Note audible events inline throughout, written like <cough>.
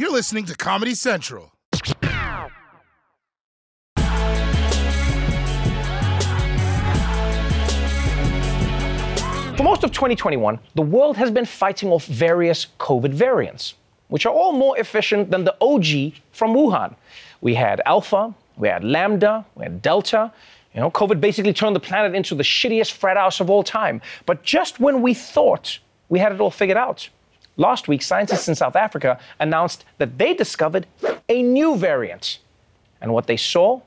You're listening to Comedy Central. For most of 2021, the world has been fighting off various COVID variants, which are all more efficient than the OG from Wuhan. We had Alpha, we had Lambda, we had Delta. You know, COVID basically turned the planet into the shittiest frat house of all time. But just when we thought we had it all figured out, last week, scientists in South Africa announced that they discovered a new variant. And what they saw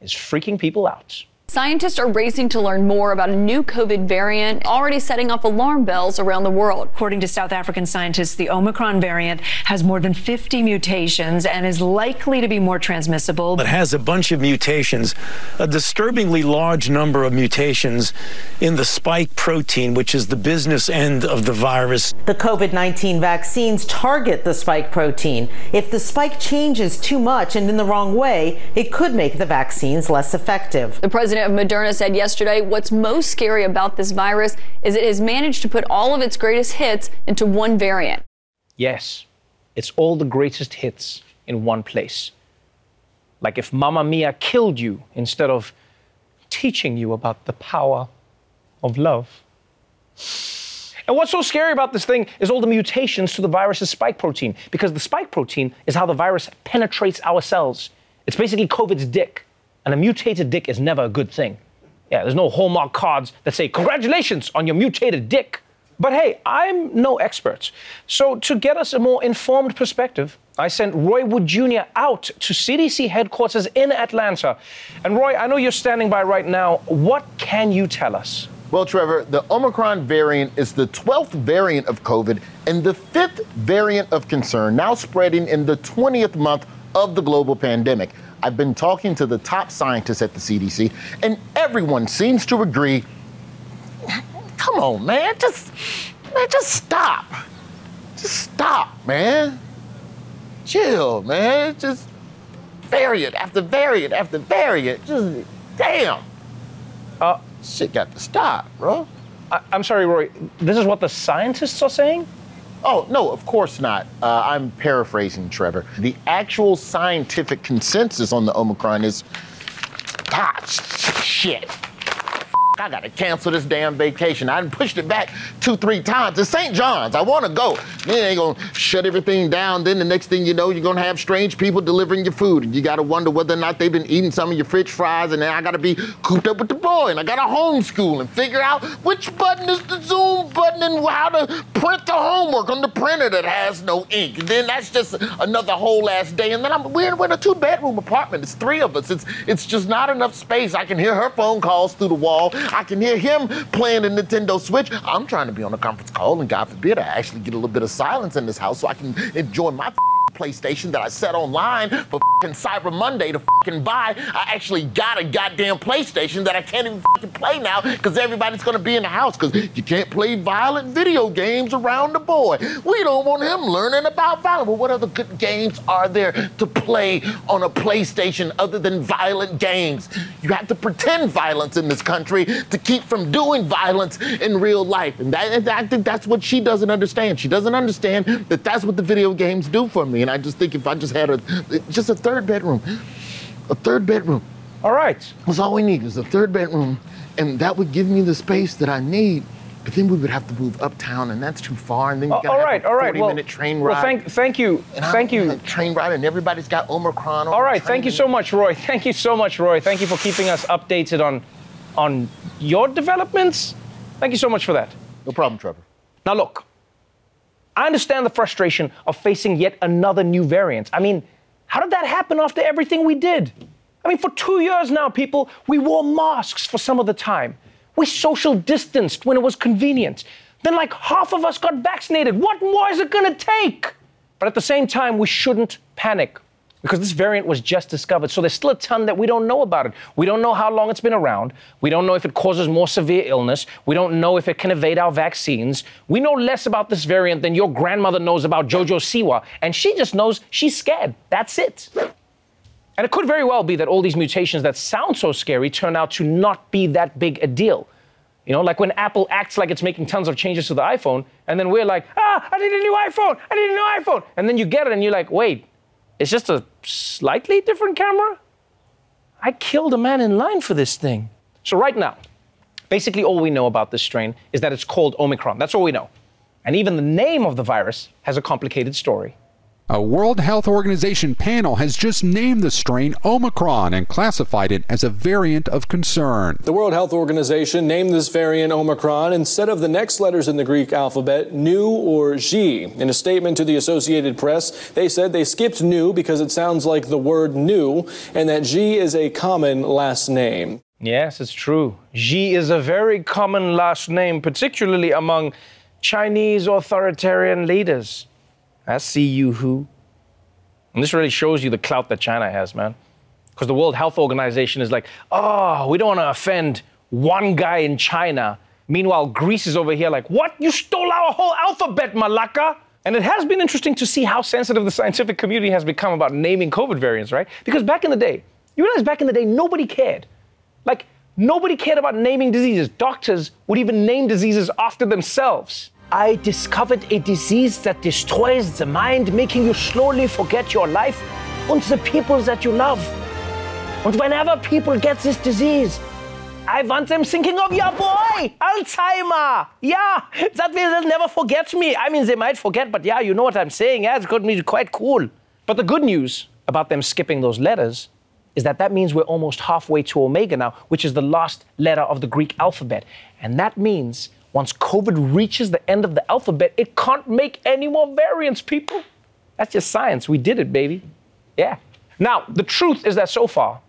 is freaking people out. Scientists are racing to learn more about a new COVID variant, already setting off alarm bells around the world. According to South African scientists, the Omicron variant has more than 50 mutations and is likely to be more transmissible. It has a bunch of mutations, a disturbingly large number of mutations in the spike protein, which is the business end of the virus. The COVID 19 vaccines target the spike protein. If the spike changes too much and in the wrong way, it could make the vaccines less effective. The president of Moderna said yesterday what's most scary about this virus is it has managed to put all of its greatest hits into one variant. Yes, it's all the greatest hits in one place. Like if Mamma Mia killed you instead of teaching you about the power of love. And what's so scary about this thing is all the mutations to the virus's spike protein, because the spike protein is how the virus penetrates our cells. It's basically COVID's dick, and a mutated dick is never a good thing. Yeah, there's no Hallmark cards that say, Congratulations on your mutated dick. But hey, I'm no expert. So, to get us a more informed perspective, I sent Roy Wood Jr. out to CDC headquarters in Atlanta. And Roy, I know you're standing by right now. What can you tell us? Well, Trevor, the Omicron variant is the 12th variant of COVID and the fifth variant of concern, now spreading in the 20th month of the global pandemic. I've been talking to the top scientists at the CDC, and everyone seems to agree. Come on, man, just man, just stop. Just stop, man. Chill, man. Just variant after variant after variant. Just damn. Uh, Shit got to stop, bro. I- I'm sorry, Roy. This is what the scientists are saying? Oh, no, of course not. Uh, I'm paraphrasing, Trevor. The actual scientific consensus on the Omicron is ah, shit. I gotta cancel this damn vacation. I pushed it back two, three times. It's St. John's. I wanna go. Then they gonna shut everything down. Then the next thing you know, you're gonna have strange people delivering your food. And you gotta wonder whether or not they've been eating some of your french fries. And then I gotta be cooped up with the boy. And I gotta homeschool and figure out which button is the Zoom button and how to print the homework on the printer that has no ink. And then that's just another whole ass day. And then I'm, we're, we're in a two bedroom apartment. It's three of us. It's, it's just not enough space. I can hear her phone calls through the wall. I can hear him playing the Nintendo Switch. I'm trying to be on a conference call, and God forbid I actually get a little bit of silence in this house so I can enjoy my PlayStation that I set online for fucking Cyber Monday to fucking buy. I actually got a goddamn PlayStation that I can't even fucking play now because everybody's gonna be in the house because you can't play violent video games around the boy. We don't want him learning about violence. Well, what other good games are there to play on a PlayStation other than violent games? You have to pretend violence in this country to keep from doing violence in real life. And that, and I think that's what she doesn't understand. She doesn't understand that that's what the video games do for me. And I just think if I just had a just a third bedroom, a third bedroom, All right. that's all we need is a third bedroom, and that would give me the space that I need. But then we would have to move uptown, and that's too far. And then you Uh, gotta all right, a all right. 40 Well, minute train ride. well, thank, thank you, and thank don't you. train ride, and everybody's got Omicron. On All the thank you so much, Roy. <laughs> Thank you so much, Roy. Thank you for keeping us updated on, on your developments. Thank you so much for that. No problem, Trevor. Now, look, I understand the frustration of facing yet another new variant. I mean, how did that happen after everything we did? I mean, for two years now, people, we wore masks for some of the time. We social distanced when it was convenient. Then, like, half of us got vaccinated. What more is it gonna take? But at the same time, we shouldn't panic because this variant was just discovered. So there's still a ton that we don't know about it. We don't know how long it's been around. We don't know if it causes more severe illness. We don't know if it can evade our vaccines. We know less about this variant than your grandmother knows about Jojo Siwa, and she just knows she's scared. That's it. And it could very well be that all these mutations that sound so scary turn out to not be that big a deal. You know, like when Apple acts like it's making tons of changes to the iPhone, and then we're like, ah, I need a new iPhone, I need a new iPhone. And then you get it and you're like, wait, it's just a slightly different camera? I killed a man in line for this thing. So, right now, basically all we know about this strain is that it's called Omicron. That's all we know. And even the name of the virus has a complicated story. A World Health Organization panel has just named the strain Omicron and classified it as a variant of concern. The World Health Organization named this variant Omicron instead of the next letters in the Greek alphabet, Nu or Xi. In a statement to the Associated Press, they said they skipped Nu because it sounds like the word new and that Xi is a common last name. Yes, it's true. Xi is a very common last name, particularly among Chinese authoritarian leaders. I see you who. And this really shows you the clout that China has, man. Because the World Health Organization is like, oh, we don't want to offend one guy in China. Meanwhile, Greece is over here like, what? You stole our whole alphabet, Malaka. And it has been interesting to see how sensitive the scientific community has become about naming COVID variants, right? Because back in the day, you realize back in the day, nobody cared. Like, nobody cared about naming diseases. Doctors would even name diseases after themselves. I discovered a disease that destroys the mind, making you slowly forget your life and the people that you love. And whenever people get this disease, I want them thinking of your boy, Alzheimer. Yeah, that way they'll never forget me. I mean, they might forget, but yeah, you know what I'm saying. Yeah, it's going to be quite cool. But the good news about them skipping those letters is that that means we're almost halfway to Omega now, which is the last letter of the Greek alphabet. And that means once COVID reaches the end of the alphabet, it can't make any more variants, people. That's just science. We did it, baby. Yeah. Now, the truth is that so far,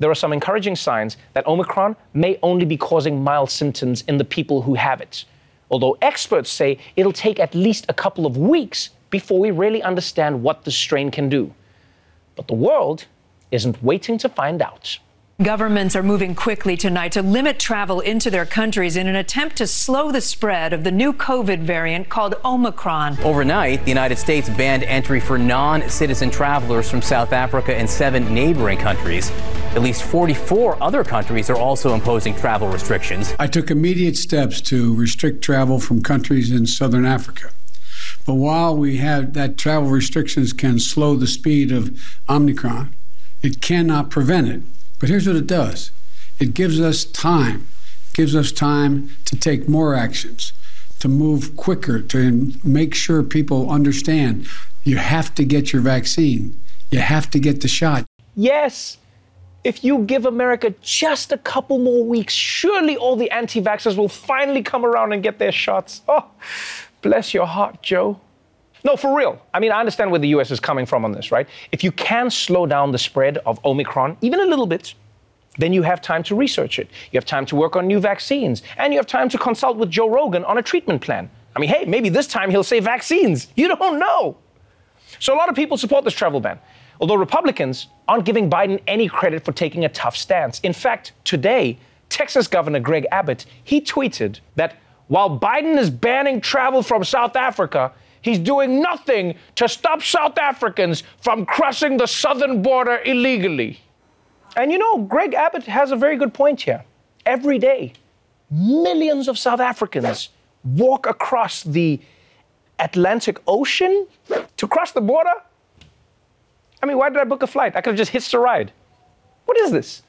there are some encouraging signs that Omicron may only be causing mild symptoms in the people who have it. Although experts say it'll take at least a couple of weeks before we really understand what the strain can do. But the world isn't waiting to find out. Governments are moving quickly tonight to limit travel into their countries in an attempt to slow the spread of the new COVID variant called Omicron. Overnight, the United States banned entry for non citizen travelers from South Africa and seven neighboring countries. At least 44 other countries are also imposing travel restrictions. I took immediate steps to restrict travel from countries in southern Africa. But while we have that travel restrictions can slow the speed of Omicron, it cannot prevent it. But here's what it does it gives us time, it gives us time to take more actions, to move quicker, to make sure people understand you have to get your vaccine, you have to get the shot. Yes. If you give America just a couple more weeks, surely all the anti vaxxers will finally come around and get their shots. Oh, bless your heart, Joe. No, for real. I mean, I understand where the US is coming from on this, right? If you can slow down the spread of Omicron, even a little bit, then you have time to research it. You have time to work on new vaccines, and you have time to consult with Joe Rogan on a treatment plan. I mean, hey, maybe this time he'll say vaccines. You don't know. So, a lot of people support this travel ban, although Republicans aren't giving Biden any credit for taking a tough stance. In fact, today, Texas Governor Greg Abbott, he tweeted that while Biden is banning travel from South Africa, He's doing nothing to stop South Africans from crossing the southern border illegally. And you know, Greg Abbott has a very good point here. Every day, millions of South Africans walk across the Atlantic Ocean to cross the border. I mean, why did I book a flight? I could have just hitched a ride. What is this?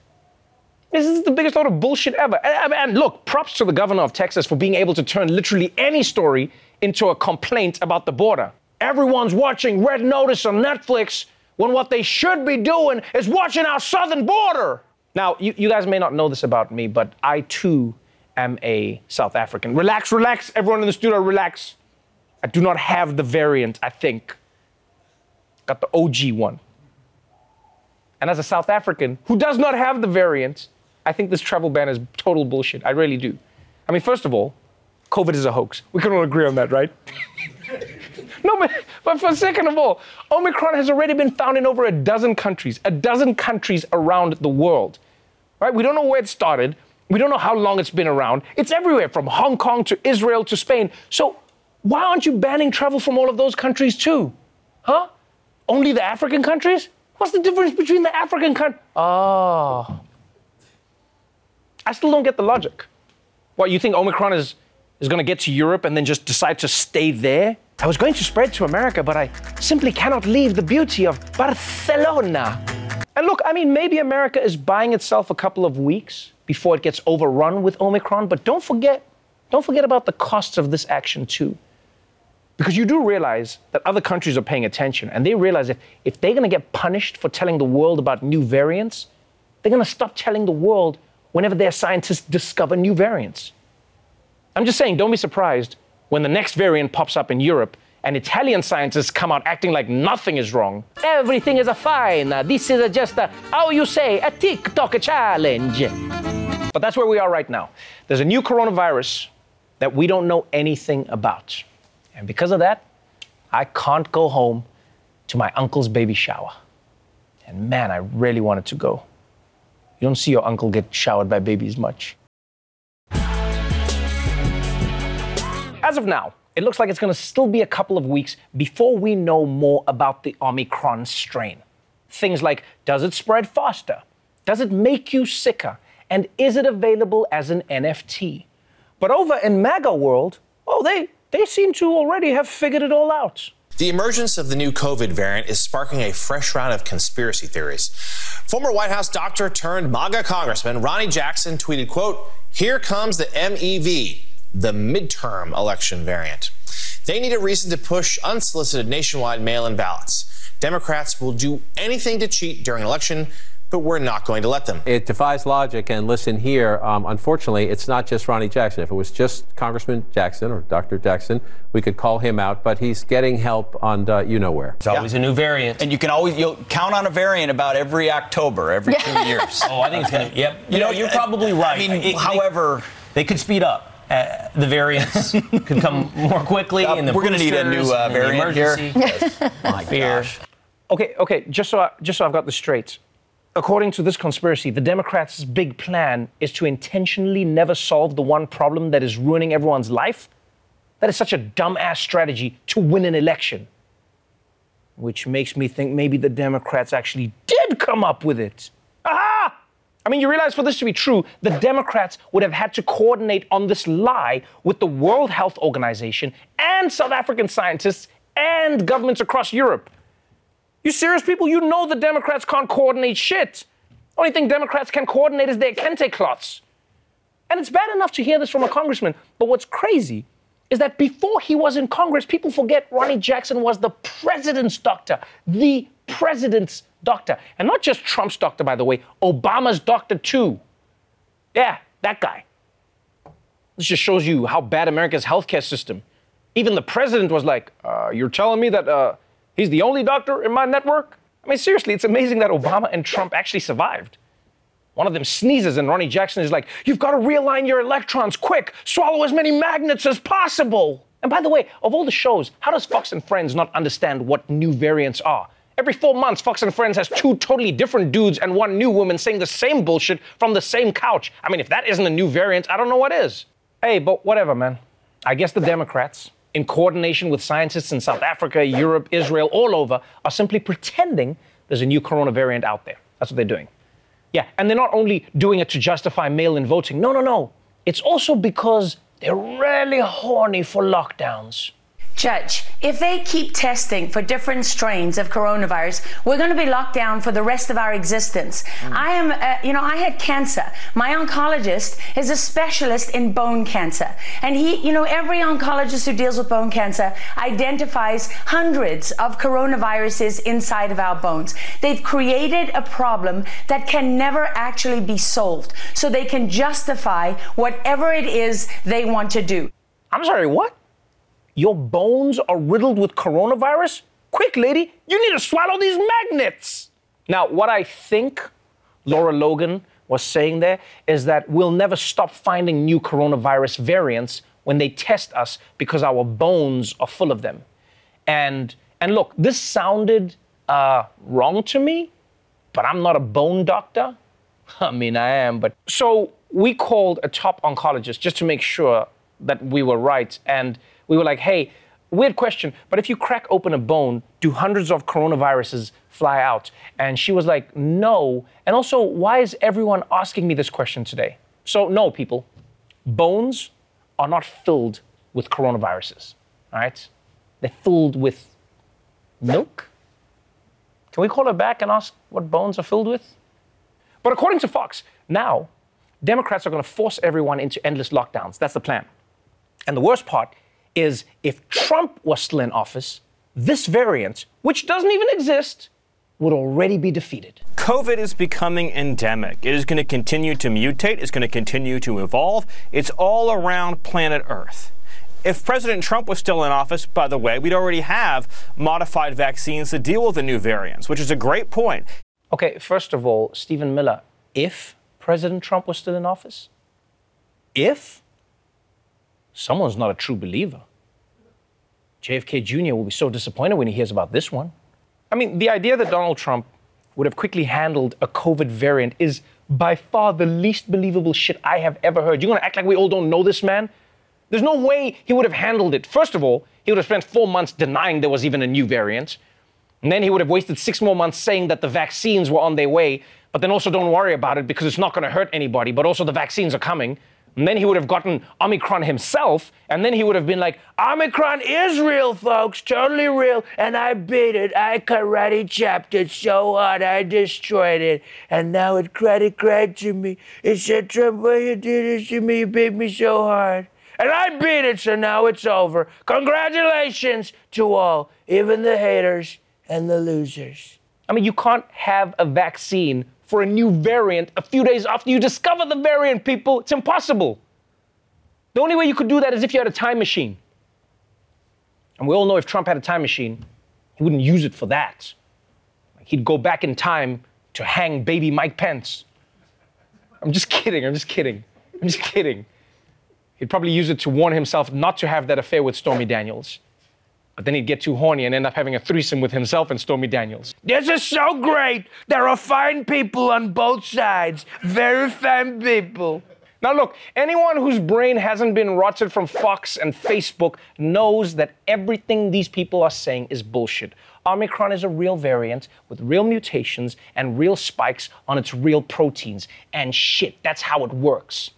This is the biggest load of bullshit ever. And, and, look, props to the governor of Texas for being able to turn literally any story into a complaint about the border. Everyone's watching Red Notice on Netflix when what they should be doing is watching our southern border. Now, you, you guys may not know this about me, but I too am a South African. Relax, relax, everyone in the studio, relax. I do not have the variant, I think. Got the OG one. And as a South African who does not have the variant, I think this travel ban is total bullshit. I really do. I mean, first of all, COVID is a hoax. We can all agree on that, right? <laughs> no, but, but for second of all, Omicron has already been found in over a dozen countries, a dozen countries around the world. Right? We don't know where it started. We don't know how long it's been around. It's everywhere from Hong Kong to Israel to Spain. So why aren't you banning travel from all of those countries too? Huh? Only the African countries? What's the difference between the African countries? Oh. Ah. I still don't get the logic. What, you think Omicron is, is going to get to Europe and then just decide to stay there? I was going to spread to America, but I simply cannot leave the beauty of Barcelona. And look, I mean, maybe America is buying itself a couple of weeks before it gets overrun with Omicron, but don't forget, don't forget about the costs of this action too. Because you do realize that other countries are paying attention and they realize if, if they're going to get punished for telling the world about new variants, they're going to stop telling the world whenever their scientists discover new variants. I'm just saying, don't be surprised when the next variant pops up in Europe and Italian scientists come out acting like nothing is wrong. Everything is a fine. This is a just a, how you say, a TikTok challenge. But that's where we are right now. There's a new coronavirus that we don't know anything about. And because of that, I can't go home to my uncle's baby shower. And man, I really wanted to go. You don't see your uncle get showered by babies much. As of now, it looks like it's going to still be a couple of weeks before we know more about the Omicron strain. Things like does it spread faster? Does it make you sicker? And is it available as an NFT? But over in MAGA world, oh, they, they seem to already have figured it all out. The emergence of the new COVID variant is sparking a fresh round of conspiracy theories. Former White House doctor turned MAGA congressman Ronny Jackson tweeted, quote, here comes the MEV, the midterm election variant. They need a reason to push unsolicited nationwide mail-in ballots. Democrats will do anything to cheat during an election but we're not going to let them. It defies logic. And listen here, um, unfortunately, it's not just Ronny Jackson. If it was just Congressman Jackson or Dr. Jackson, we could call him out, but he's getting help on uh, you know where. It's always yeah. a new variant. And you can always you'll count on a variant about every October, every <laughs> two years. oh, I think it's going to, yep. You, you know, know, you're probably right. I mean, it, however. They, they could speed up. Uh, the variants <laughs> could come more quickly. Uh, we're going to need a new uh, variant here. <laughs> Yes. My gosh. Okay, okay. Just so I, just so I've got this straight according to this conspiracy, the Democrats' big plan is to intentionally never solve the one problem that is ruining everyone's life? That is such a dumbass strategy to win an election. Which makes me think maybe the Democrats actually did come up with it. I mean, you realize for this to be true, the Democrats would have had to coordinate on this lie with the World Health Organization and South African scientists and governments across Europe. You serious people? You know the Democrats can't coordinate shit. Only thing Democrats can coordinate is their kente cloths. And it's bad enough to hear this from a congressman, but what's crazy is that before he was in Congress, people forget Ronny Jackson was the president's doctor, the president's doctor. And not just Trump's doctor, by the way, Obama's doctor too. Yeah, that guy. This just shows you how bad America's healthcare system. Even the president was like, uh, "You're telling me that uh, He's the only doctor in my network. I mean, seriously, it's amazing that Obama and Trump actually survived. One of them sneezes, and Ronny Jackson is like, You've got to realign your electrons quick, swallow as many magnets as possible. And by the way, of all the shows, how does Fox and Friends not understand what new variants are? Every four months, Fox and Friends has two totally different dudes and one new woman saying the same bullshit from the same couch. I mean, if that isn't a new variant, I don't know what is. Hey, but whatever, man. I guess the Democrats, in coordination with scientists in South Africa, Europe, Israel, all over, are simply pretending there's a new corona variant out there. That's what they're doing. Yeah, and they're not only doing it to justify mail in voting. No, no, no. It's also because they're really horny for lockdowns. Judge, if they keep testing for different strains of coronavirus, we're going to be locked down for the rest of our existence. Mm. I am, uh, you know, I had cancer. My oncologist is a specialist in bone cancer. And he, you know, every oncologist who deals with bone cancer identifies hundreds of coronaviruses inside of our bones. They've created a problem that can never actually be solved. So they can justify whatever it is they want to do. I'm sorry, what? Your bones are riddled with coronavirus? Quick, lady, you need to swallow these magnets. Now, what I think Lara Logan was saying there is that we'll never stop finding new coronavirus variants when they test us because our bones are full of them. And and look, this sounded uh, wrong to me, but I'm not a bone doctor. <laughs> I mean, I am, but so we called a top oncologist just to make sure that we were right. And we were like, hey, weird question, but if you crack open a bone, do hundreds of coronaviruses fly out? And she was like, no. And also, why is everyone asking me this question today? So, no, people, bones are not filled with coronaviruses, all right? They're filled with milk. Can we call her back and ask what bones are filled with? But according to Fox, now Democrats are going to force everyone into endless lockdowns. That's the plan. And the worst part is if Trump was still in office, this variant, which doesn't even exist, would already be defeated. COVID is becoming endemic. It is going to continue to mutate, it's going to continue to evolve. It's all around planet Earth. If President Trump was still in office, by the way, we'd already have modified vaccines to deal with the new variants, which is a great point. Okay, first of all, Stephen Miller, if President Trump was still in office, if someone's not a true believer, JFK Jr. will be so disappointed when he hears about this one. I mean, the idea that Donald Trump would have quickly handled a COVID variant is by far the least believable shit I have ever heard. You're gonna act like we all don't know this man? There's no way he would have handled it. First of all, he would have spent four months denying there was even a new variant. And then he would have wasted six more months saying that the vaccines were on their way, but then also don't worry about it because it's not gonna hurt anybody, but also the vaccines are coming. And then he would have gotten Omicron himself, and then he would have been like, Omicron is real, folks, totally real, and I beat it. I karate chopped it so hard I destroyed it, and now it credit credit to me. It said, Trump, why you did this to me? You beat me so hard. And I beat it, so now it's over. Congratulations to all, even the haters and the losers. I mean, you can't have a vaccine for a new variant a few days after you discover the variant, people. It's impossible. The only way you could do that is if you had a time machine. And we all know if Trump had a time machine, he wouldn't use it for that. He'd go back in time to hang baby Mike Pence. I'm just kidding. I'm just kidding. I'm just kidding. He'd probably use it to warn himself not to have that affair with Stormy Daniels. But then he'd get too horny and end up having a threesome with himself and Stormy Daniels. This is so great. There are fine people on both sides. Very fine people. Now, look, anyone whose brain hasn't been rotted from Fox and Facebook knows that everything these people are saying is bullshit. Omicron is a real variant with real mutations and real spikes on its real proteins. And shit, that's how it works.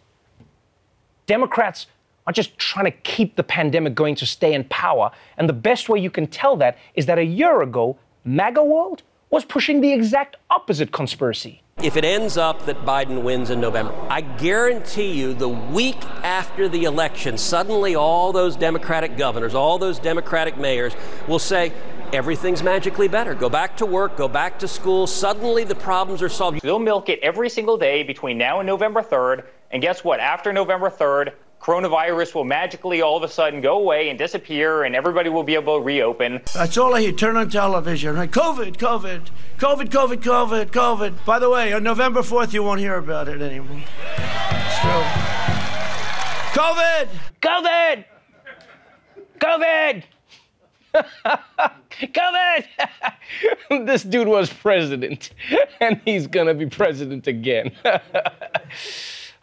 Democrats are just trying to keep the pandemic going to stay in power. And the best way you can tell that is that a year ago, MAGA World was pushing the exact opposite conspiracy. If it ends up that Biden wins in November, I guarantee you the week after the election, suddenly all those Democratic governors, all those Democratic mayors will say, everything's magically better. Go back to work, go back to school. Suddenly the problems are solved. They'll milk it every single day between now and November 3rd. And guess what? After November 3rd, coronavirus will magically all of a sudden go away and disappear, and everybody will be able to reopen. That's all I hear. Turn on television. Right? COVID, COVID, COVID, COVID, COVID, COVID. By the way, on November 4th, you won't hear about it anymore. It's true. COVID! COVID! COVID! <laughs> COVID! <laughs> this dude was president, <laughs> and he's gonna be president again.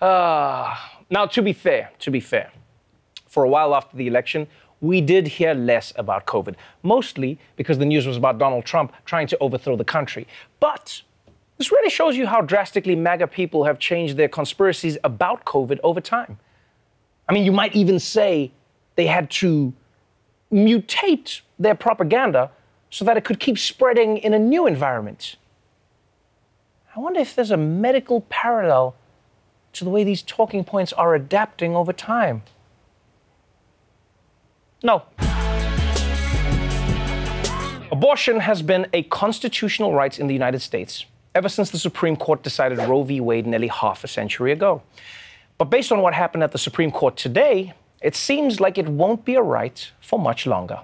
Ah. Now, to be fair, to be fair, for a while after the election, we did hear less about COVID, mostly because the news was about Donald Trump trying to overthrow the country. But this really shows you how drastically MAGA people have changed their conspiracies about COVID over time. I mean, you might even say they had to mutate their propaganda so that it could keep spreading in a new environment. I wonder if there's a medical parallel to the way these talking points are adapting over time. No. Abortion has been a constitutional right in the United States ever since the Supreme Court decided Roe v. Wade nearly half a century ago. But based on what happened at the Supreme Court today, it seems like it won't be a right for much longer.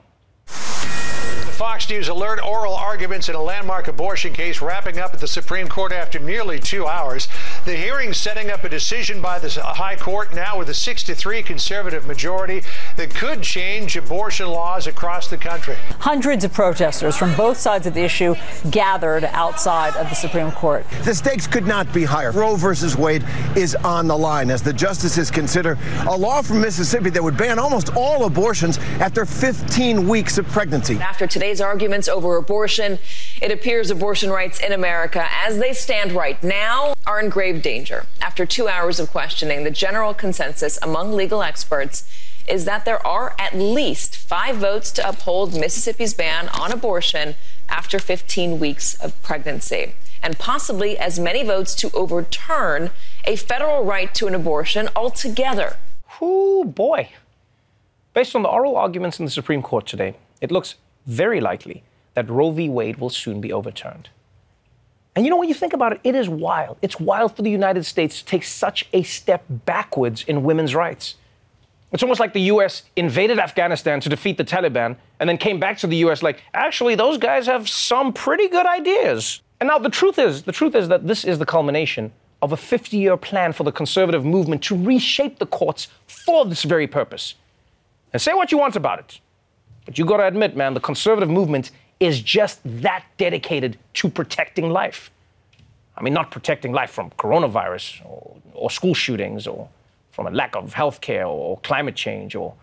Fox News alert oral arguments in a landmark abortion case wrapping up at the Supreme Court after nearly two hours. The hearing setting up a decision by the High Court now with a 6 to 3 conservative majority that could change abortion laws across the country. Hundreds of protesters from both sides of the issue gathered outside of the Supreme Court. The stakes could not be higher. Roe versus Wade is on the line as the justices consider a law from Mississippi that would ban almost all abortions after 15 weeks of pregnancy. After today today's arguments over abortion, it appears abortion rights in America, as they stand right now, are in grave danger. After two hours of questioning, the general consensus among legal experts is that there are at least five votes to uphold Mississippi's ban on abortion after 15 weeks of pregnancy, and possibly as many votes to overturn a federal right to an abortion altogether. Whoo, boy. Based on the oral arguments in the Supreme Court today, it looks very likely that Roe v. Wade will soon be overturned. And you know, when you think about it, it is wild. It's wild for the United States to take such a step backwards in women's rights. It's almost like the US invaded Afghanistan to defeat the Taliban and then came back to the US like, actually, those guys have some pretty good ideas. And now the truth is, the truth is that this is the culmination of a 50 year plan for the conservative movement to reshape the courts for this very purpose. And say what you want about it. But you gotta admit, man, the conservative movement is just that dedicated to protecting life. I mean, not protecting life from coronavirus or, or school shootings or from a lack of health care or climate change or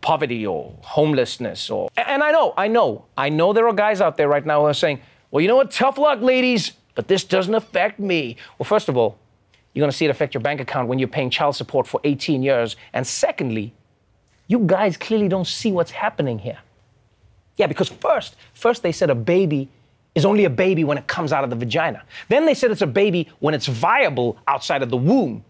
poverty or homelessness or and I know, I know, I know there are guys out there right now who are saying, well, you know what, tough luck, ladies, but this doesn't affect me. Well, first of all, you're gonna see it affect your bank account when you're paying child support for 18 years. And secondly, you guys clearly don't see what's happening here. Yeah, because first, first they said a baby is only a baby when it comes out of the vagina. Then they said it's a baby when it's viable outside of the womb.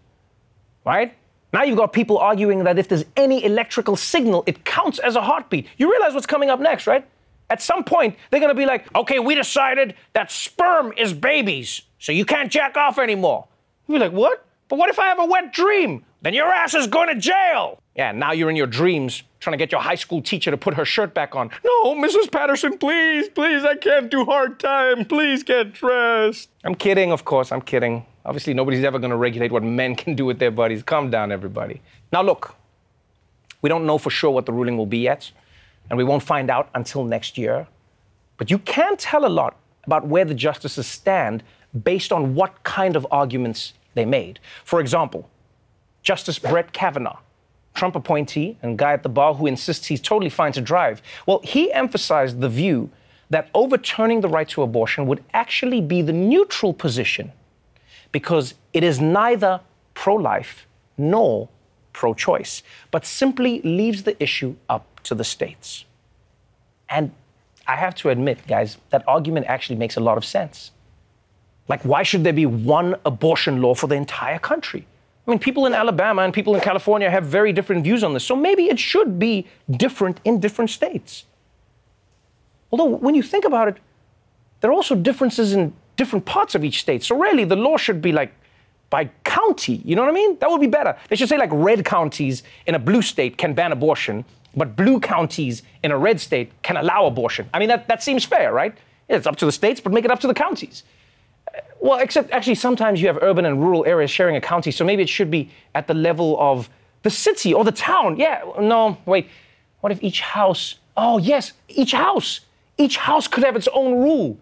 Right? Now you've got people arguing that if there's any electrical signal, it counts as a heartbeat. You realize what's coming up next, right? At some point, they're gonna be like, okay, we decided that sperm is babies, so you can't jack off anymore. You're like, what? But what if I have a wet dream? Then your ass is going to jail. Yeah, now you're in your dreams trying to get your high school teacher to put her shirt back on. No, Mrs. Patterson, please, please, I can't do hard time. Please get dressed. I'm kidding, of course, I'm kidding. Obviously, nobody's ever going to regulate what men can do with their bodies. Calm down, everybody. Now, look, we don't know for sure what the ruling will be yet, and we won't find out until next year. But you can tell a lot about where the justices stand based on what kind of arguments they made. For example, Justice Brett Kavanaugh, Trump appointee and guy at the bar who insists he's totally fine to drive, well, he emphasized the view that overturning the right to abortion would actually be the neutral position because it is neither pro life nor pro choice, but simply leaves the issue up to the states. And I have to admit, guys, that argument actually makes a lot of sense. Like, why should there be one abortion law for the entire country? I mean, people in Alabama and people in California have very different views on this, so maybe it should be different in different states. Although, when you think about it, there are also differences in different parts of each state. So, really, the law should be like by county. You know what I mean? That would be better. They should say, like, red counties in a blue state can ban abortion, but blue counties in a red state can allow abortion. I mean, that, that seems fair, right? It's up to the states, but make it up to the counties. Well, except actually, sometimes you have urban and rural areas sharing a county, so maybe it should be at the level of the city or the town. Yeah, no, wait. What if each house, oh, yes, each house, each house could have its own rule.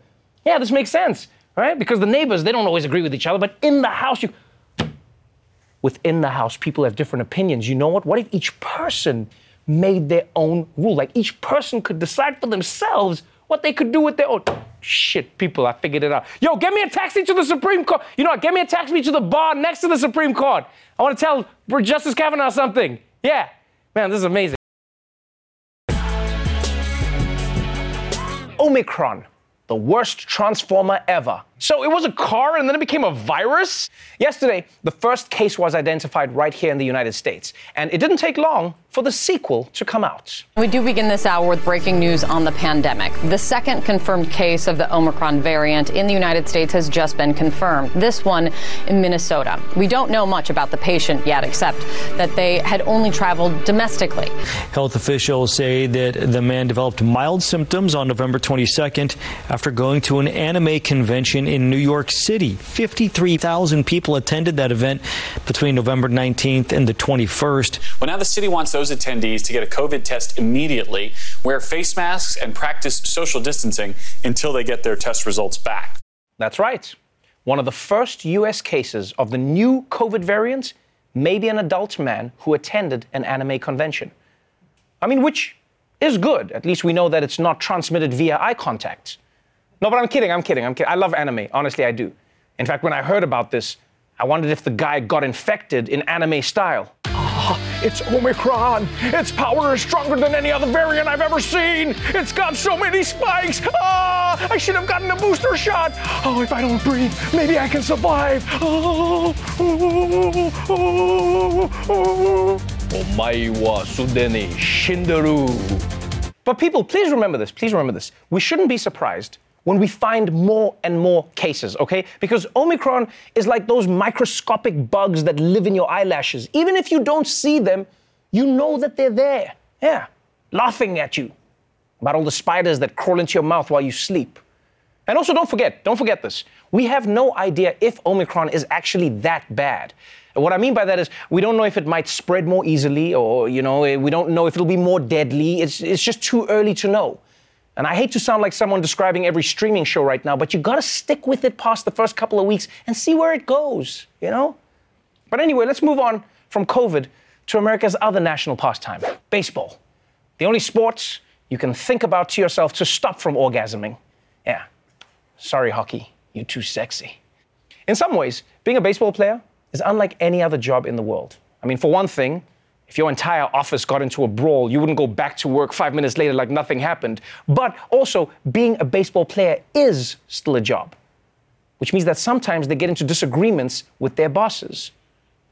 Yeah, this makes sense, right? Because the neighbors, they don't always agree with each other, but in the house, you, within the house, people have different opinions. You know what? What if each person made their own rule? Like each person could decide for themselves what they could do with their own. Shit, people, I figured it out. Yo, get me a taxi to the Supreme Court. You know what? Get me a taxi to the bar next to the Supreme Court. I want to tell Justice Kavanaugh something. Yeah. Man, this is amazing. Omicron, the worst transformer ever. So it was a car and then it became a virus? Yesterday, the first case was identified right here in the United States. And it didn't take long for the sequel to come out. We do begin this hour with breaking news on the pandemic. The second confirmed case of the Omicron variant in the United States has just been confirmed. This one in Minnesota. We don't know much about the patient yet, except that they had only traveled domestically. Health officials say that the man developed mild symptoms on November 22nd after going to an anime convention in New York City. 53,000 people attended that event between November 19th and the 21st. Well, now the city wants those attendees to get a COVID test immediately, wear face masks, and practice social distancing until they get their test results back. That's right. One of the first U.S. cases of the new COVID variant may be an adult man who attended an anime convention. I mean, which is good. At least we know that it's not transmitted via eye contact. No, but I'm kidding. I'm kidding. I'm kidding. I love anime. Honestly, I do. In fact, when I heard about this, I wondered if the guy got infected in anime style. Ah, it's Omicron. Its power is stronger than any other variant I've ever seen. It's got so many spikes. Ah, I should have gotten a booster shot. Oh, if I don't breathe, maybe I can survive. Oh, oh, oh, oh. Omae wa sudene shinderu. But people, please remember this. Please remember this. We shouldn't be surprised when we find more and more cases, okay? Because Omicron is like those microscopic bugs that live in your eyelashes. Even if you don't see them, you know that they're there. Yeah, laughing at you about all the spiders that crawl into your mouth while you sleep. And also, don't forget, don't forget this. We have no idea if Omicron is actually that bad. What I mean by that is we don't know if it might spread more easily or, you know, we don't know if it'll be more deadly. It's, it's just too early to know. And I hate to sound like someone describing every streaming show right now, but you gotta stick with it past the first couple of weeks and see where it goes, you know? But anyway, let's move on from COVID to America's other national pastime baseball. The only sports you can think about to yourself to stop from orgasming. Yeah. Sorry, hockey, you're too sexy. In some ways, being a baseball player is unlike any other job in the world. I mean, for one thing, if your entire office got into a brawl, you wouldn't go back to work five minutes later like nothing happened. But also, being a baseball player is still a job, which means that sometimes they get into disagreements with their bosses.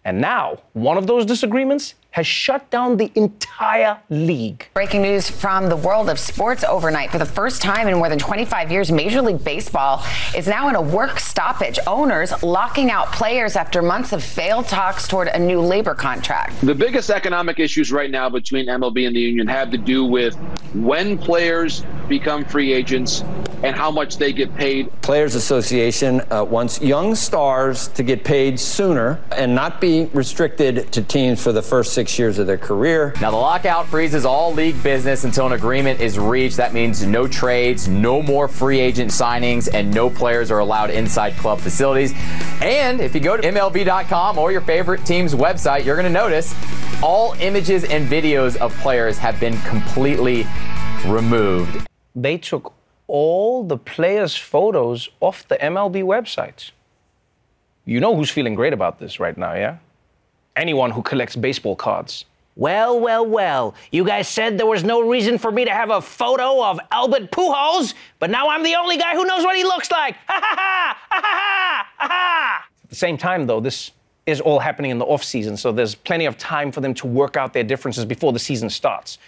And now, one of those disagreements has shut down the entire league. Breaking news from the world of sports overnight. For the first time in more than 25 years, Major League Baseball is now in a work stoppage. Owners locking out players after months of failed talks toward a new labor contract. The biggest economic issues right now between MLB and the union have to do with when players become free agents and how much they get paid. Players Association uh, wants young stars to get paid sooner and not be restricted to teams for the first six years of their career. Now, the lockout freezes all league business until an agreement is reached. That means no trades, no more free agent signings, and no players are allowed inside club facilities. And if you go to MLB.com or your favorite team's website, you're going to notice all images and videos of players have been completely removed. They took all the players' photos off the MLB websites. You know who's feeling great about this right now, yeah? Anyone who collects baseball cards. Well, well, well. You guys said there was no reason for me to have a photo of Albert Pujols, but now I'm the only guy who knows what he looks like. Ha ha ha! Ha ha ha! ha! At the same time, though, this is all happening in the off season, so there's plenty of time for them to work out their differences before the season starts.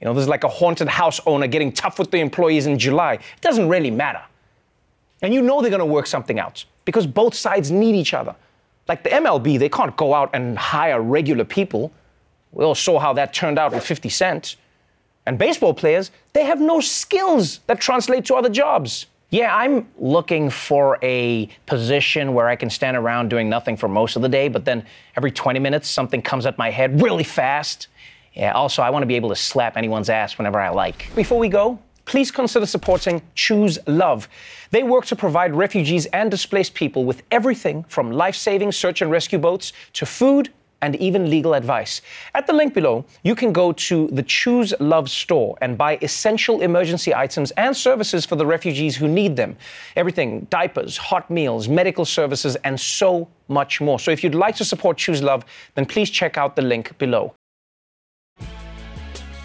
You know, there's like a haunted house owner getting tough with the employees in July. It doesn't really matter. And you know they're going to work something out because both sides need each other. Like the MLB, they can't go out and hire regular people. We all saw how that turned out with 50 Cent. And baseball players, they have no skills that translate to other jobs. Yeah, I'm looking for a position where I can stand around doing nothing for most of the day, but then every 20 minutes something comes at my head really fast. Yeah, also, I want to be able to slap anyone's ass whenever I like. Before we go, please consider supporting Choose Love. They work to provide refugees and displaced people with everything from life saving search and rescue boats to food and even legal advice. At the link below, you can go to the Choose Love store and buy essential emergency items and services for the refugees who need them. Everything diapers, hot meals, medical services, and so much more. So if you'd like to support Choose Love, then please check out the link below.